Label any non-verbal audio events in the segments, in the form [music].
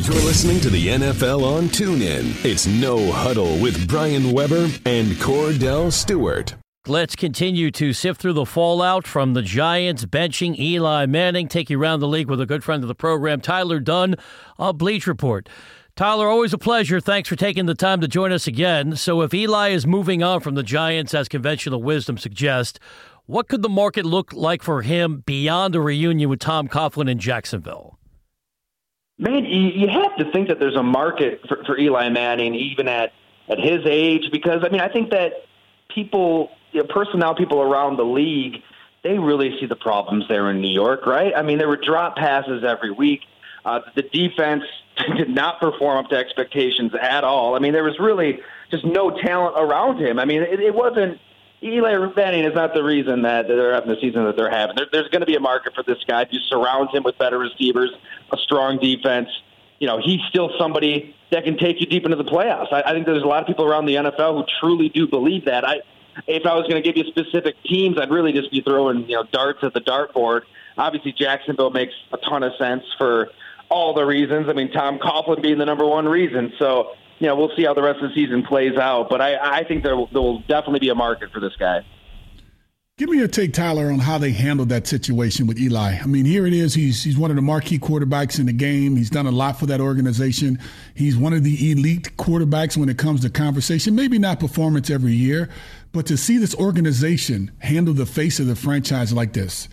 You're listening to the NFL on TuneIn. It's No Huddle with Brian Weber and Kordell Stewart. Let's continue to sift through the fallout from the Giants benching Eli Manning. Take you around the league with a good friend of the program, Tyler Dunne of Bleacher Report. Tyler, always a pleasure. Thanks for taking the time to join us again. So, if Eli is moving on from the Giants, as conventional wisdom suggests, what could the market look like for him beyond a reunion with Tom Coughlin in Jacksonville? Man, you have to think that there's a market for, for Eli Manning, even at, at his age, because, I mean, I think that people, you know, personnel people around the league, they really see the problems there in New York, right? I mean, there were drop passes every week. Uh, the defense [laughs] did not perform up to expectations at all. I mean, there was really just no talent around him. I mean, it, it wasn't Eli Manning is not the reason that they're having the season that they're having. There, there's going to be a market for this guy. If you surround him with better receivers, a strong defense, you know, he's still somebody that can take you deep into the playoffs. I, I think there's a lot of people around the NFL who truly do believe that. I, if I was going to give you specific teams, I'd really just be throwing you know darts at the dartboard. Obviously, Jacksonville makes a ton of sense for all the reasons. I mean, Tom Coughlin being the number one reason. So you know, we'll see how the rest of the season plays out. But I, I think there will, there will definitely be a market for this guy. Give me your take, Tyler, on how they handled that situation with Eli. I mean, here it is. He's he's one of the marquee quarterbacks in the game. He's done a lot for that organization. He's one of the elite quarterbacks when it comes to conversation. Maybe not performance every year, but to see this organization handle the face of the franchise like this.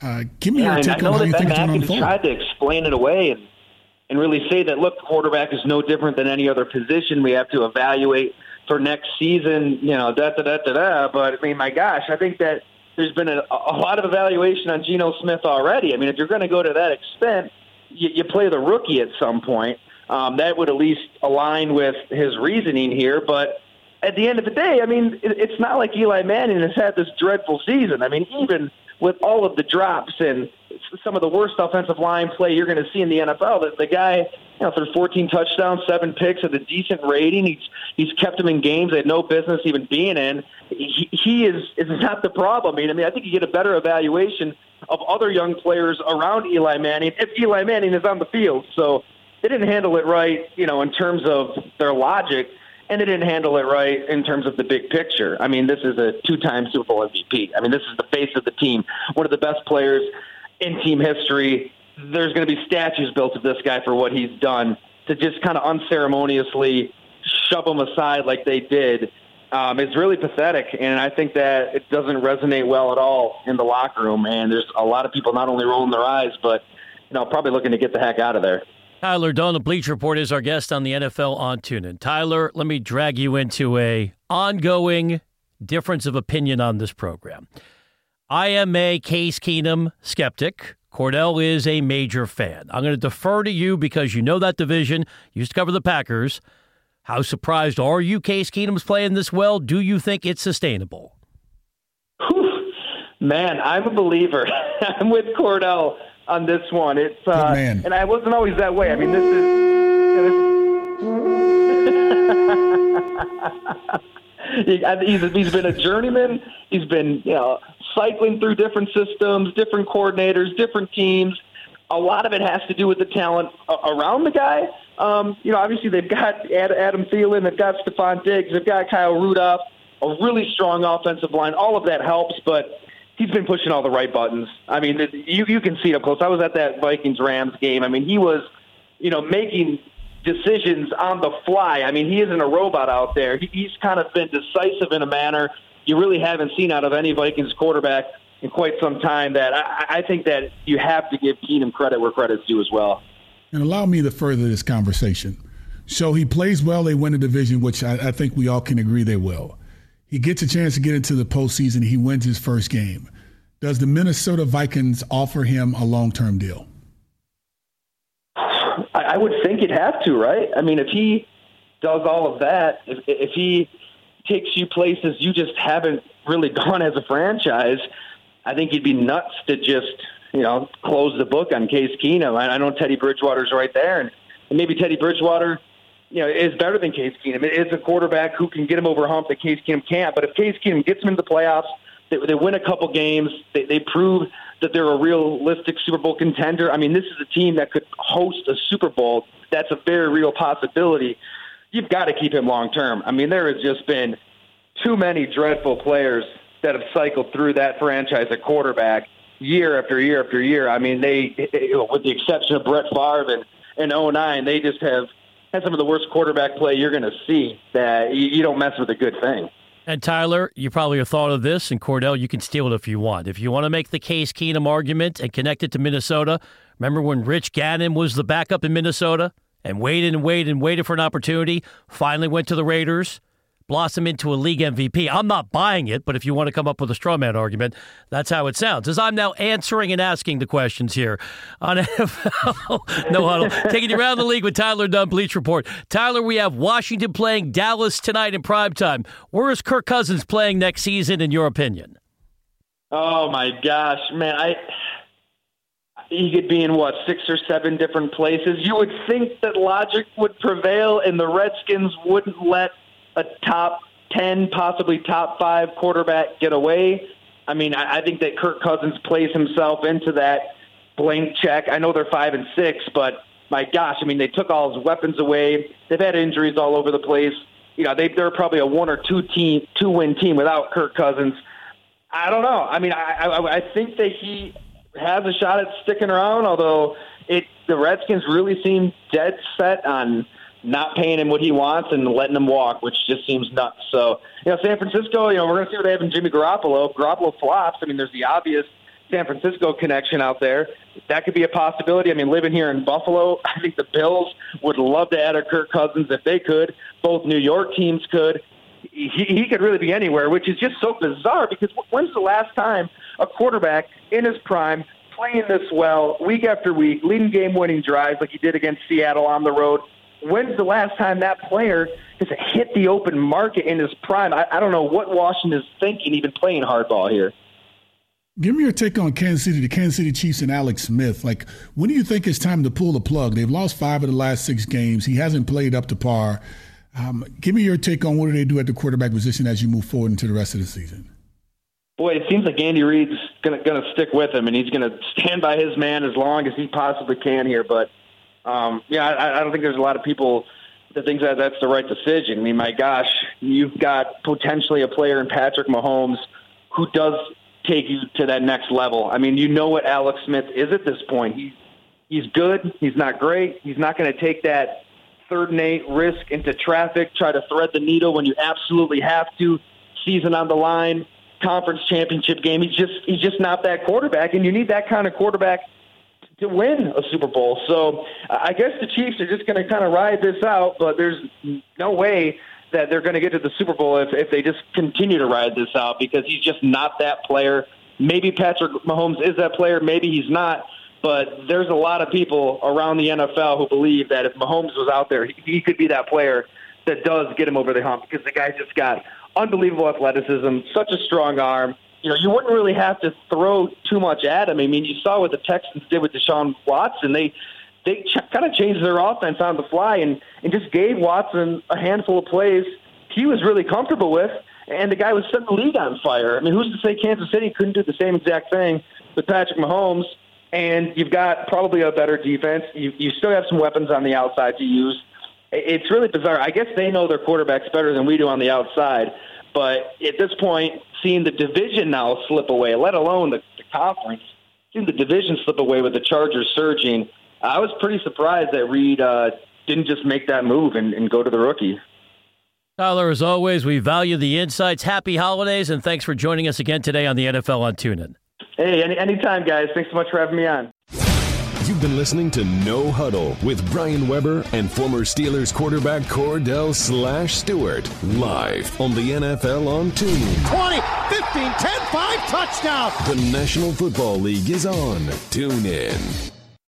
Uh, give me yeah, your take on how you ben think it's going to unfold. tried to explain it away and and really say that look, quarterback is no different than any other position. We have to evaluate for next season, you know, da da da da da. But I mean, my gosh, I think that there's been a, a lot of evaluation on Geno Smith already. I mean, if you're going to go to that extent, you, you play the rookie at some point. Um, that would at least align with his reasoning here. But at the end of the day, I mean, it's not like Eli Manning has had this dreadful season. I mean, even with all of the drops and some of the worst offensive line play you're going to see in the NFL. That the guy, you know, threw 14 touchdowns, seven picks at a decent rating. He's he's kept them in games they had no business even being in. He, he is is not the problem. I mean, I mean, I think you get a better evaluation of other young players around Eli Manning if Eli Manning is on the field. So they didn't handle it right, you know, in terms of their logic and they didn't handle it right in terms of the big picture. I mean, this is a two-time Super Bowl MVP. I mean, this is the face of the team, one of the best players in team history. There's going to be statues built of this guy for what he's done. To just kind of unceremoniously shove him aside like they did um, is really pathetic, and I think that it doesn't resonate well at all in the locker room. And there's a lot of people not only rolling their eyes, but you know, probably looking to get the heck out of there. Tyler Dunne, the Bleacher Report, is our guest on the NFL on TuneIn. Tyler, let me drag you into a ongoing difference of opinion on this program. I am a Case Keenum skeptic. Kordell is a major fan. I'm going to defer to you because you know that division. You used to cover the Packers. How surprised are you Case Keenum's playing this well? Do you think it's sustainable? Whew. [laughs] Man, I'm a believer. [laughs] I'm with Kordell on this one. It's uh, and I wasn't always that way. I mean, this is. [laughs] he's, he's been a journeyman. He's been, you know, cycling through different systems, different coordinators, different teams. A lot of it has to do with the talent around the guy. Um, you know, obviously they've got Adam Thielen, they've got Stefon Diggs, they've got Kyle Rudolph, a really strong offensive line. All of that helps, but he's been pushing all the right buttons. I mean, you you can see it up close. I was at that Vikings Rams game. I mean, he was, you know, making decisions on the fly. I mean, he isn't a robot out there. He's kind of been decisive in a manner you really haven't seen out of any Vikings quarterback in quite some time. That I, I think that you have to give Keenum credit where credit's due as well. And allow me to further this conversation. So he plays well. They win the division, which I, I think we all can agree they will. He gets a chance to get into the postseason. He wins his first game. Does the Minnesota Vikings offer him a long term deal? I would think you'd have to, right? I mean, if he does all of that, if, if he takes you places you just haven't really [laughs] gone as a franchise, I think you'd be nuts to just you know close the book on Case Keenum. I, I know Teddy Bridgewater's right there, and, and maybe Teddy Bridgewater, you know, is better than Case Keenum. It is a quarterback who can get him over a hump that Case Keenum can't. But if Case Keenum gets him into the playoffs, They, they win a couple games. They, they prove that they're a realistic Super Bowl contender. I mean, this is a team that could host a Super Bowl. That's a very real possibility. You've got to keep him long term. I mean, there has just been too many dreadful players that have cycled through that franchise at quarterback year after year after year. I mean, they, with the exception of Brett Favre and, and 09, they just have had some of the worst quarterback play you're going to see that you, you don't mess with a good thing. And Tyler, you probably have thought of this, and Kordell, you can steal it if you want. If you want to make the Case Keenum argument and connect it to Minnesota, remember when Rich Gannon was the backup in Minnesota and waited and waited and waited for an opportunity, finally went to the Raiders, blossom into a league MVP. I'm not buying it, but if you want to come up with a straw man argument, that's how it sounds. As I'm now answering and asking the questions here on NFL No Huddle, taking you around the league with Tyler Dunne, Bleacher Report. Tyler, we have Washington playing Dallas tonight in prime time. Where is Kirk Cousins playing next season, in your opinion? Oh my gosh, man! I he could be in what six or seven different places. You would think that logic would prevail, and the Redskins wouldn't let a top 10, possibly top five quarterback get away. I mean, I, I think that Kirk Cousins plays himself into that blank check. I know they're five and six, but my gosh, I mean, they took all his weapons away. They've had injuries all over the place. You know, they, they're probably a one or two team, two win team without Kirk Cousins. I don't know. I mean, I, I, I think that he has a shot at sticking around, although it the Redskins really seem dead set on not paying him what he wants and letting him walk, which just seems nuts. So, you know, San Francisco, you know, we're going to see what they have in Jimmy Garoppolo. Garoppolo flops. I mean, there's the obvious San Francisco connection out there. That could be a possibility. I mean, living here in Buffalo, [laughs] I think the Bills would love to add a Kirk Cousins if they could. Both New York teams could. He, he could really be anywhere, which is just so bizarre because when's the last time a quarterback in his prime playing this well week after week, leading game winning drives like he did against Seattle on the road, when's the last time that player has hit the open market in his prime? I, I don't know what Washington is thinking, even playing hardball here. Give me your take on Kansas City, the Kansas City Chiefs, and Alex Smith. Like, when do you think it's time to pull the plug? They've lost five of the last six games. He hasn't played up to par. Um, give me your take on what do they do at the quarterback position as you move forward into the rest of the season. Boy, it seems like Andy Reid's going to stick with him, and he's going to stand by his man as long as he possibly can here. But um, yeah, I, I don't think there's a lot of people that think that that's the right decision. I mean, my gosh, you've got potentially a player in Patrick Mahomes who does take you to that next level. I mean, you know what Alex Smith is at this point. He's he's good. He's not great. He's not going to take that third and eight risk into traffic, try to thread the needle when you absolutely have to. Season on the line, conference championship game. He's just he's just not that quarterback, and you need that kind of quarterback to win a Super Bowl. So uh, I guess the Chiefs are just going to kind of ride this out, but there's no way that they're going to get to the Super Bowl if, if they just continue to ride this out because he's just not that player. Maybe Patrick Mahomes is that player, maybe he's not. But there's a lot of people around the NFL who believe that if Mahomes was out there, he, could be that player that does get him over the hump because the guy just got unbelievable athleticism, such a strong arm, you know, you wouldn't really have to throw too much at him. I mean, you saw what the Texans did with Deshaun Watson. They they ch- kind of changed their offense on the fly and and just gave Watson a handful of plays he was really comfortable with, and the guy was setting the league on fire. I mean, who's to say Kansas City couldn't do the same exact thing with Patrick Mahomes? And you've got probably a better defense. You you still have some weapons on the outside to use. It's really bizarre. I guess they know their quarterbacks better than we do on the outside. But at this point, seeing the division now slip away, let alone the, the conference, seeing the division slip away with the Chargers surging, I was pretty surprised that Reid uh, didn't just make that move and, and go to the rookie. Tyler, as always, we value the insights. Happy holidays, and thanks for joining us again today on the NFL on TuneIn. Hey, any, anytime, guys. Thanks so much for having me on. You've been listening to No Huddle with Brian Weber and former Steelers quarterback Kordell Slash Stewart live on the NFL on TuneIn. 20, 15, 10, 5, touchdown. The National Football League is on TuneIn.